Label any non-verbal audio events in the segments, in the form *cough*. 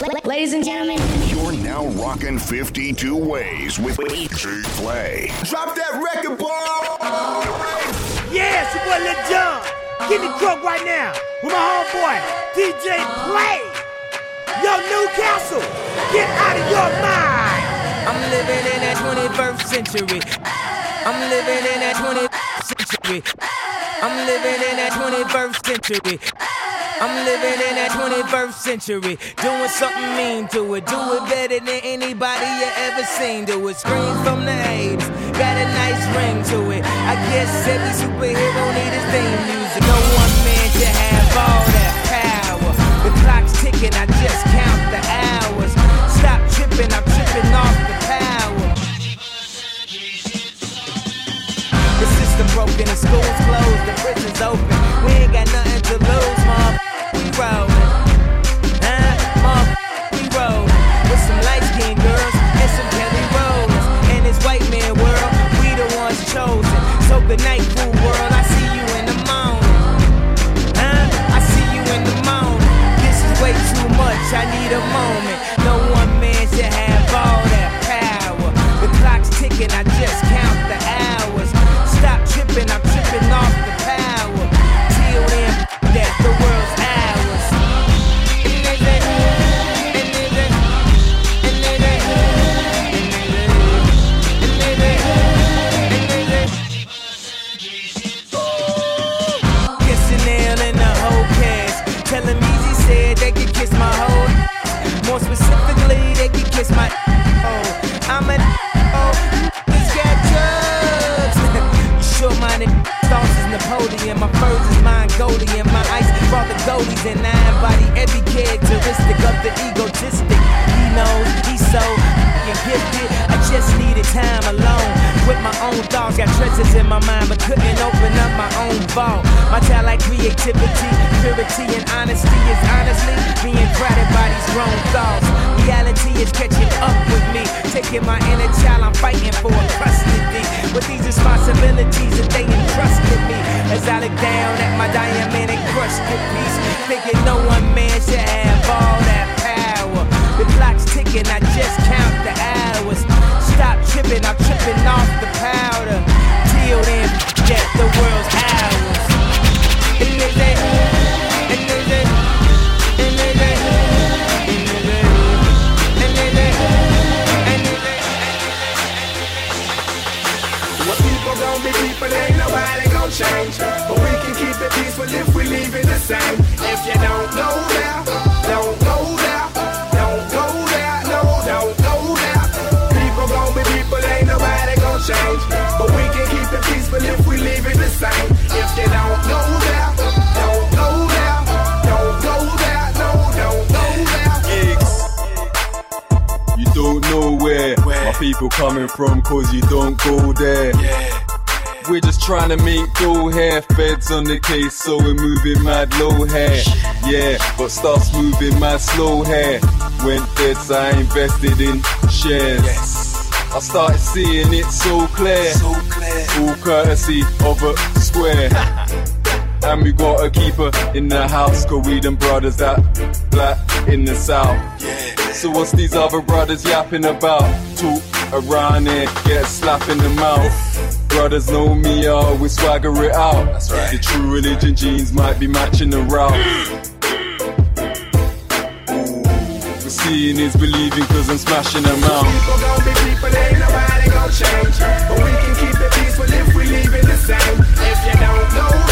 Ladies and gentlemen, You're now rocking 52 ways with DJ Play. Drop that record, ball. Yeah, it's your boy Lil Jon. Get me drunk right now with my homeboy, DJ Play. Yo, Newcastle, get out of your mind. I'm living in that 21st century. I'm living in that 20th century. I'm living in that 21st century. I'm living in that 21st century. Doing something mean to it. Do it better than anybody you ever seen. Do it. Scream from the haters. Got a nice ring to it. I guess every superhero need his theme music. No one man should have all that power. The clock's ticking. I just count the hours. Stop tripping. I'm tripping off the power. The system broken, the school's closed, the prison's open. We ain't got nothing to lose, mom. Rollin'. Huh? Mom, we rollin'. With some light skinned girls and some Kelly Rowlands. In this white man world, we the ones chosen. So good night, cool world. I see you in the morning. Huh? I see you in the morning. This is way too much. I need a moment. No one man should have Tell them Yeezy said they could kiss my whole. More specifically, they could kiss my. Oh, I'm a. Oh, this got drugs. *laughs* you sure minded. Thoughts is Napoleon. My furs is Mongolian. My ice brought the goalies and I embody every characteristic of the egotistic. He knows he's so gifted. Just needed time alone with my own thoughts. Got treasures in my mind, but couldn't open up my own vault. My talent, like creativity, purity, and honesty is honestly being crowded by these grown thoughts. Reality is catching up with me, taking my inner child. I'm fighting for custody with these responsibilities that they entrusted me. As I look down at my diamond and crushed piece, thinking no one man should have all that power. The clock's ticking, I just count the hours. Here, feds on the case, so we're moving mad low here. Yeah, but starts moving my slow here. When feds I invested in shares. I started seeing it so clear. All courtesy of a square. *laughs* And we gotta keep her in the house, cause we them brothers that black in the south. So what's these other brothers yapping about? Talk around here, get a slap in the mouth. Brothers know me, I always swagger it out. That's right. The true religion jeans might be matching the route. Seeing is believing cause I'm smashing them out. People gon' be people, ain't nobody gon' change. But we can keep it peaceful if we leave it the same. If you don't go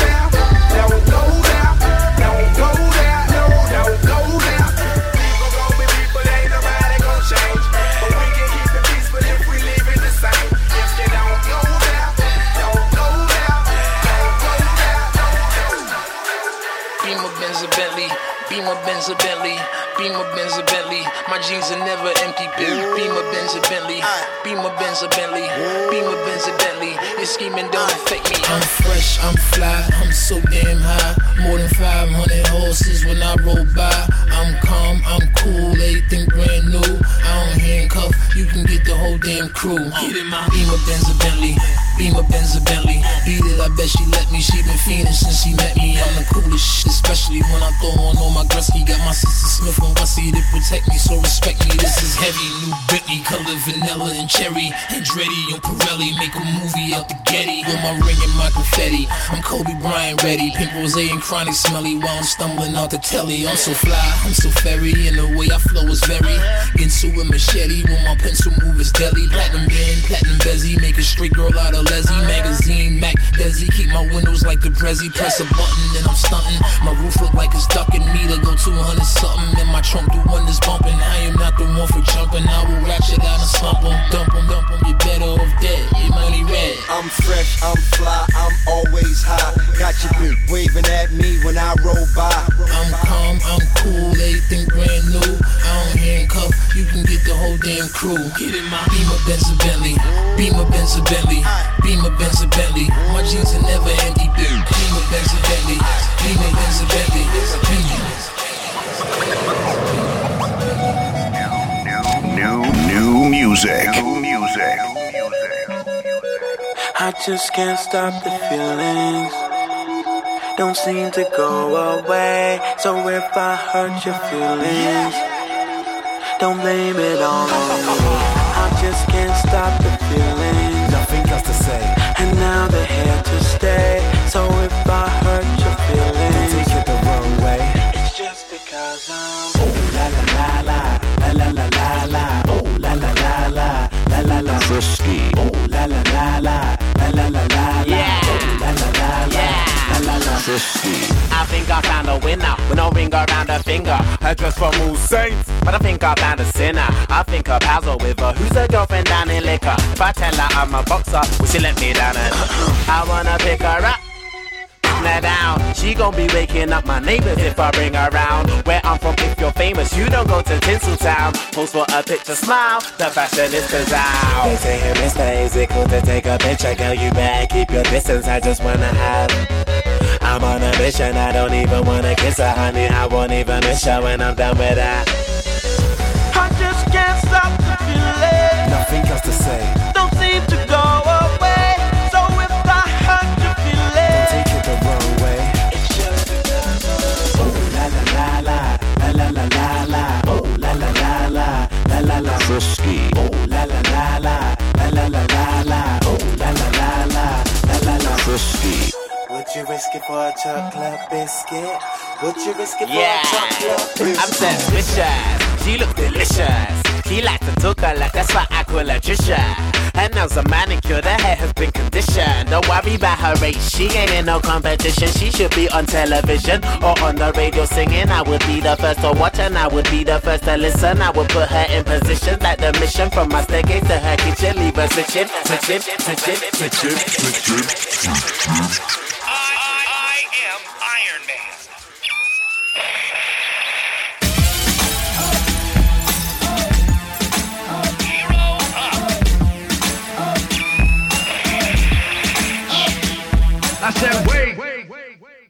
Benz Bentley, Beamer Benz a Bentley. My jeans are never empty. Be- Beamer Benz a Bentley, Beamer Benz a Bentley, Beamer Benz a Bentley. Your scheming don't affect me. I'm fresh, I'm fly, I'm so damn high. More than 500 horses when I roll by. I'm calm, I'm cool, everything brand new. I don't handcuff, you can get the whole damn crew. Get in my Beamer Benz a Bentley, Beam a Benz a Bentley. Beat it, I bet she let me. She been fiending since she met me. I'm the coolest shit, especially when I throw on all my Gretzky. Got my sister Smith and Wessie to protect me, so respect me. This is heavy, new Bentley, color vanilla and cherry. Andretti and Pirelli make a movie out the Getty. With my ring and my confetti, I'm Kobe Bryant ready. Pink rose and chronic smelly while I'm stumbling out the telly. I'm so fly, I'm so fairy, and the way I flow is very. Into a machete when my pencil move is deadly. Platinum band, platinum bezzy, make a straight girl out of Leslie. Magazine, Mac, Desi, keep my windows like a Prezi. Press a button and I'm stunting. My roof look like it's ducking me to go 200 something. And my trunk do one that's bumping. I am not the one for jumping. I will ratchet out and slump em, dump em, dump em. You better off dead. Your money red. I'm fresh, I'm fly, I'm always high. Got your bitch waving at me when I roll by. I'm calm, I'm cool, everything brand new. I don't handcuff, you can get the whole damn crew. Get in my Beamer, Benz, Bentley. Beamer, Benz, Bentley. Beamer, Benz, a Bentley. My jeans are never empty. Beamer, Benz, a Bentley. Beamer, Benz, a Bentley. New, new music. New music. I just can't stop the feelings. Don't seem to go away. So if I hurt your feelings, don't blame it on me. I just can't stop the feelings now they're here to stay. So if I hurt your feelings, take it the wrong way. It's just because I'm. Oh la la la la, la la la la la. Oh la la la la, la la la. Frisky. Oh la la la la, I think I found a winner with no ring around her finger. Her dress from AllSaints, but I think I found a sinner. I think her pals are with her. Who's her girlfriend down in liquor? If I tell her I'm a boxer, will she let me down? And *coughs* I wanna pick her up. Now down, she gon' be waking up my neighbors if I bring her round. Where I'm from, if you're famous, you don't go to Tinseltown. Post for a picture, smile. The fashionistas out. They say, hey, Mister, is it cool to take a picture? Girl, you better keep your distance. I just wanna have. I'm on a mission, I don't even wanna kiss her, honey. I won't even miss her when I'm done with her. I just can't stop the feeling. Nothing else to say. Don't seem to go away. So if I had to feel it, don't take it the wrong way. It's just another. Oh la la la la, la la la la la. Oh la la la la, la la la. Frisky. Oh la la la la, la la la la la. Oh la la la la, la la la. Frisky. Risk it for a chocolate biscuit? Would you risk it for Yeah, a chocolate biscuit? I'm suspicious. She look delicious. She likes to talk a lot, that's why I call her Trisha. Her nails are manicured, her hair has been conditioned. Don't worry about her race, she ain't in no competition. She should be on television or on the radio singing. I would be the first to watch and I would be the first to listen. I would put her in position like the mission from my staircase to her kitchen. Leave her switching, switching, switching, switching. I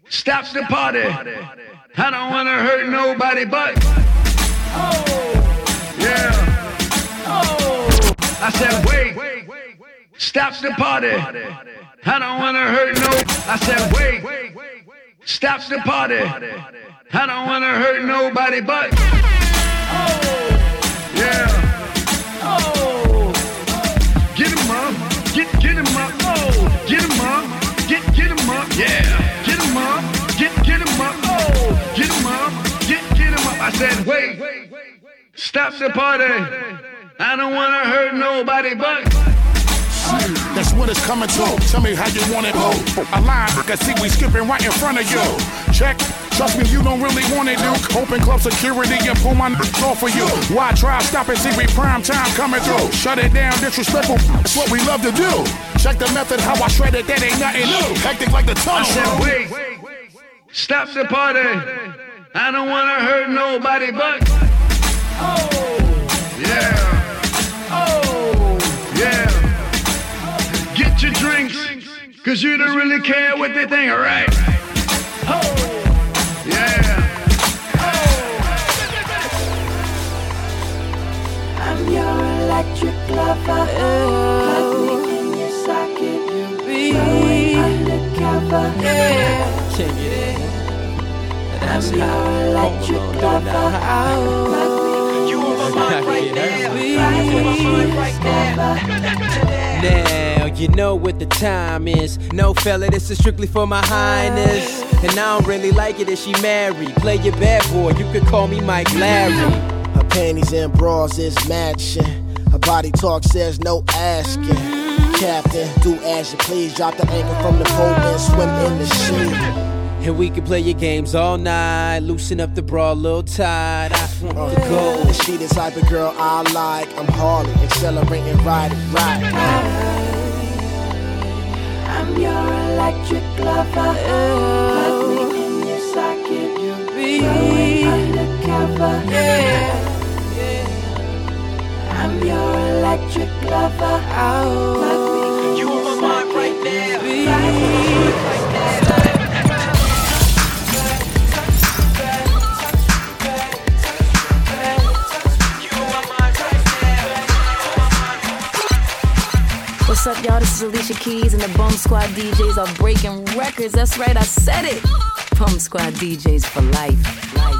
stop the party. I don't wanna hurt nobody but. Oh. Yeah. Oh. I said, wait, stop the party. I don't wanna hurt no. I said, wait, stop the party. I don't wanna hurt nobody but. Oh. Yeah. Oh. Get him up, get get him up, oh, get him up, get get him up, yeah, get him up, said, wait, stop the party. I don't wanna hurt nobody but. That's what it's coming to. Tell me how you want it, ho. A line, cause see we skipping right in front of you. Check. Trust me, you don't really want it, Duke. Open club security and pull my off for you. Why try stop and see we prime time coming through? Shut it down, disrespectful. That's what we love to do. Check the method, how I shred it, that ain't nothing new. Hectic like the tunnel. I said, wait, stop the party. I don't want to hurt nobody but. Oh, yeah. Oh, yeah. Get your drinks, cause you don't really care what they think, alright? Oh, yeah. Oh. I'm your electric lover. Oh. Put me in your socket. You be undercover. Yeah. Check it out. I. You my mind right now. You my right now. Now, you know what the time is. No, fella, this is strictly for my highness. And I don't really like it if she married. Play your bad boy, you could call me Mike Lowrey. Her panties and bras is matching. Her body talk says no asking. Captain, do as you please. Drop the anchor from the pole and swim in the sea. And we can play your games all night. Loosen up the bra a little tight. I want uh, the gold. She the type of girl I like. I'm Harley, accelerating, riding, right. Uh. I'm your electric lover. Uh. Put me in your socket. You be undercover. Yeah. yeah. I'm your electric lover. Oh. Put me in you on my mind right now. Right. What's up, y'all? This is Alicia Keys, and the Bum Squad DJs are breaking records. That's right, I said it. Bum Squad DJs for life. life.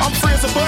I'm friends above.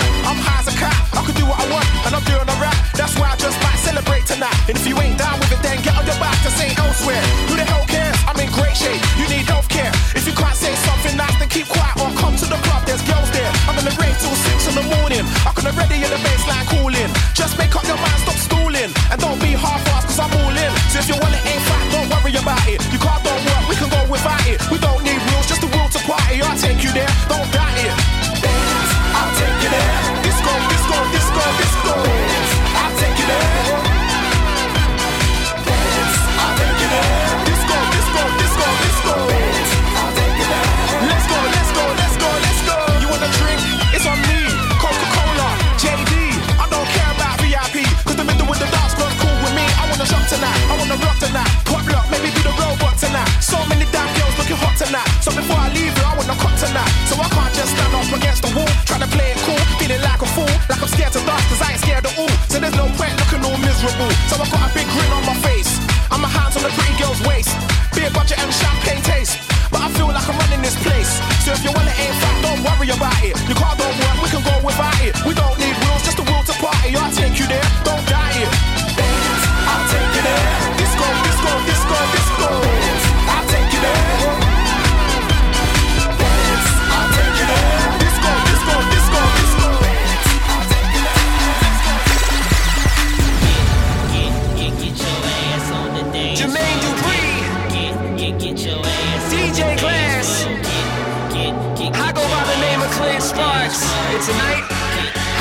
Sparks. And tonight,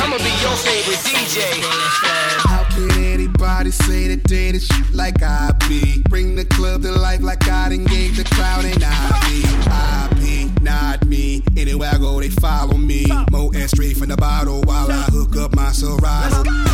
I'ma be your favorite DJ. How can anybody say that they the shit like I be? Bring the club to life like I done gave the crowd and I be. I be not me. Anywhere I go, they follow me. Mo and straight from the bottle while I hook up my Serato.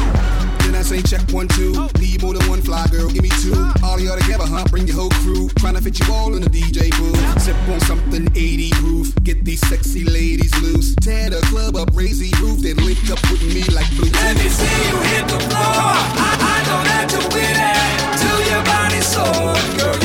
I say check one, two. Oh. Need more than one fly girl, give me two. All y'all together, huh? Bring your whole crew. Tryna fit you all in the DJ booth. Sip on something 80 proof. Get these sexy ladies loose. Tear the club up, raise the roof. Then link up with me like blue. Let me see you hit the floor. I, I know that you're with it. Till your body's sore. Girl,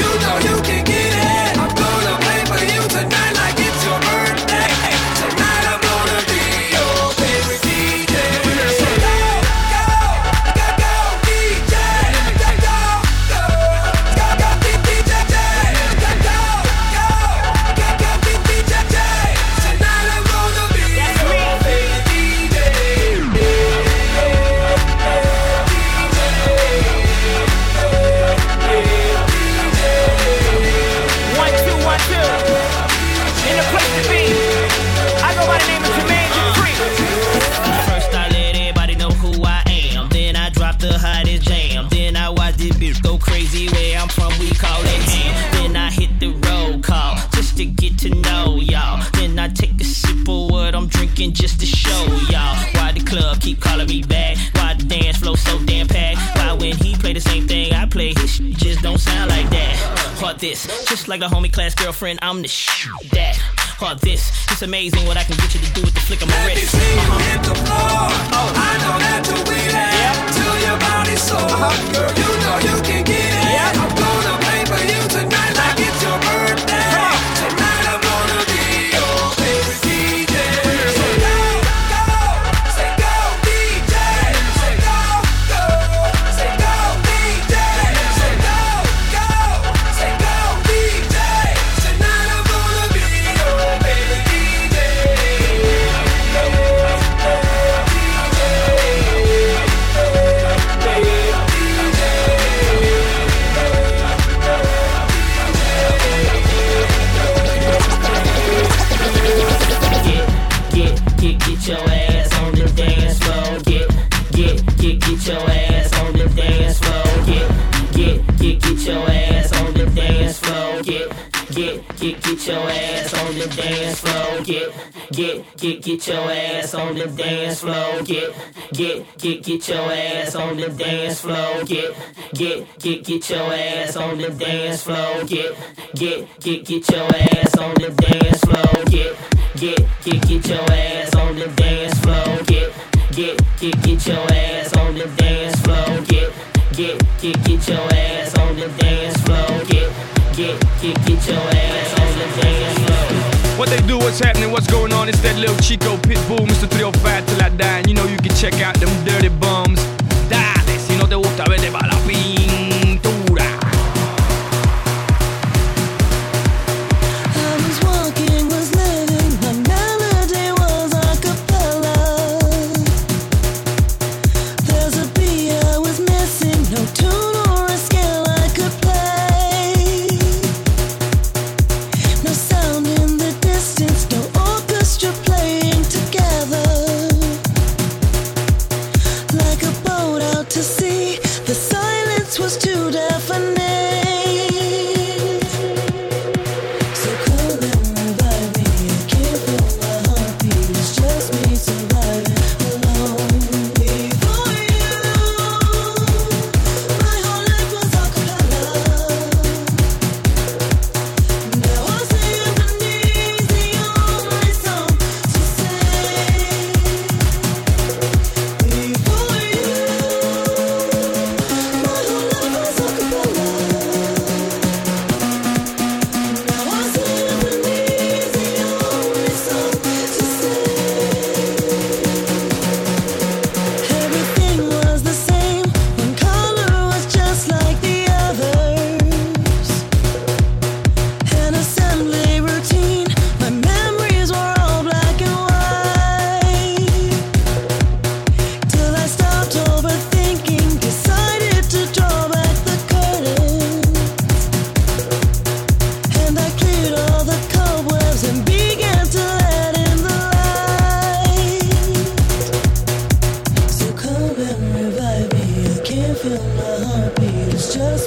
Or this, just like a homie class girlfriend, I'm the shit that. Or this, it's amazing what I can get you to do with the flick of my wrist. Let me see you Uh-huh. hit the floor. I know that you with it. Till your body's sore. Girl, you know you can your ass Get, get, get, get your ass on the dance floor. Get, get, get, get your ass on the dance floor. Get, get, get, get your ass on the dance floor. Get, get, get, get your ass on the dance floor. Get, get, get, get your ass on the dance floor. Get, get, get, get your ass on the dance floor. Get, get, get, get your ass on the dance floor. Get, get, get, get your ass on the dance floor. What they do, what's happening, what's going on? It's that little Chico Pitbull, Mr. 305 till I die. And you know you can check out them dirty bums.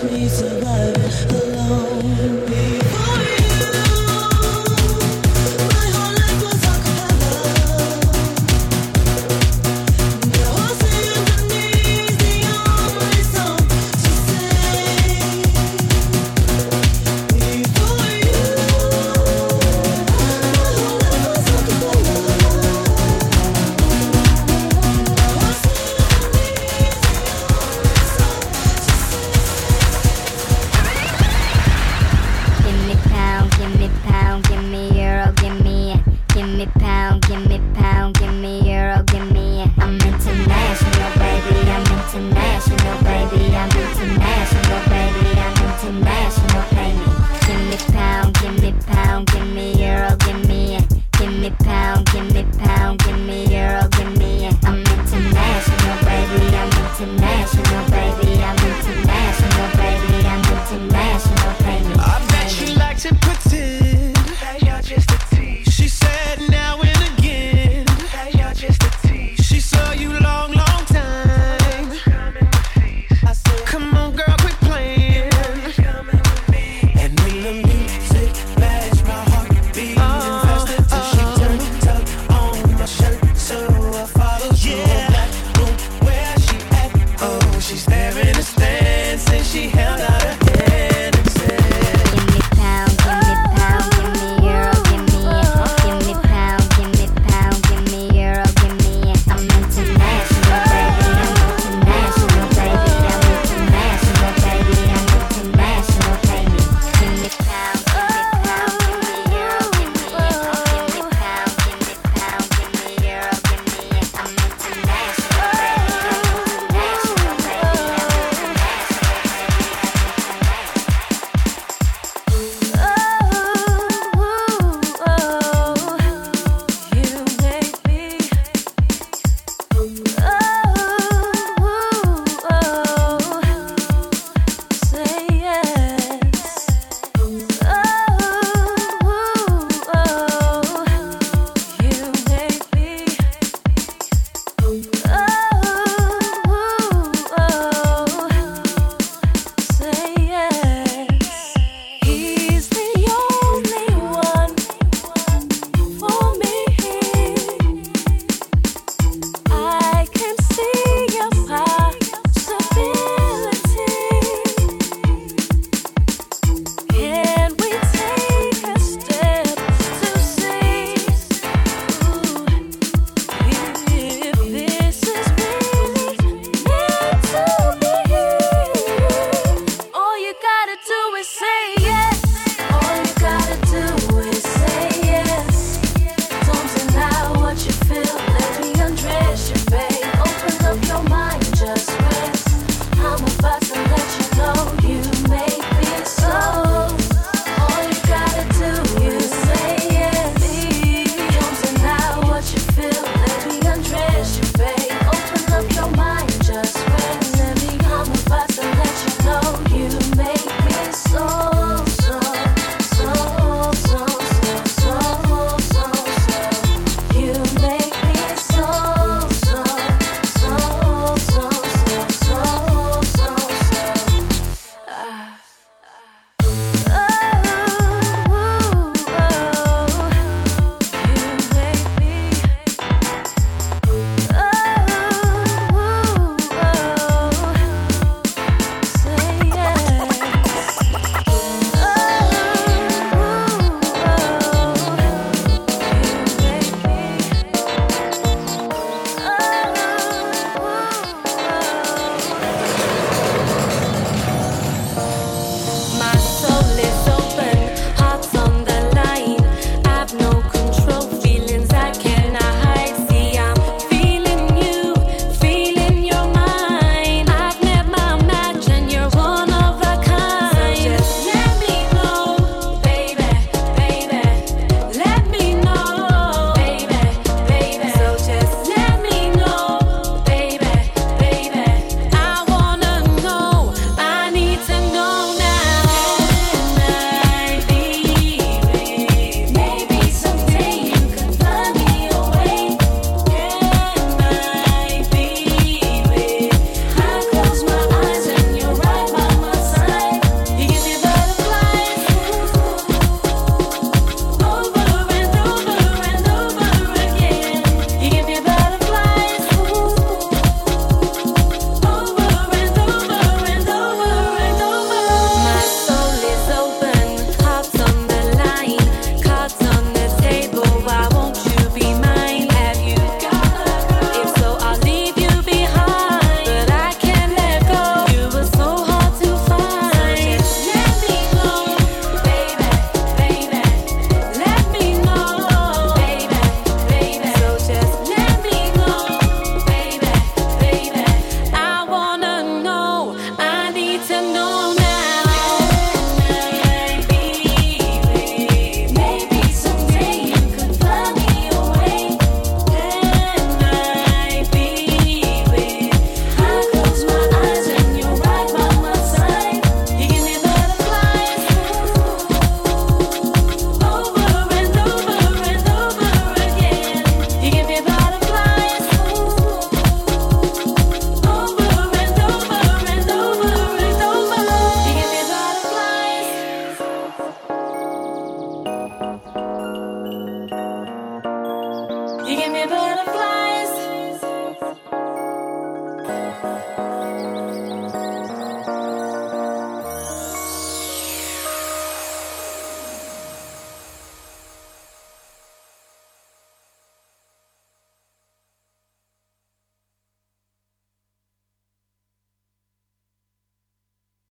Me surviving alone.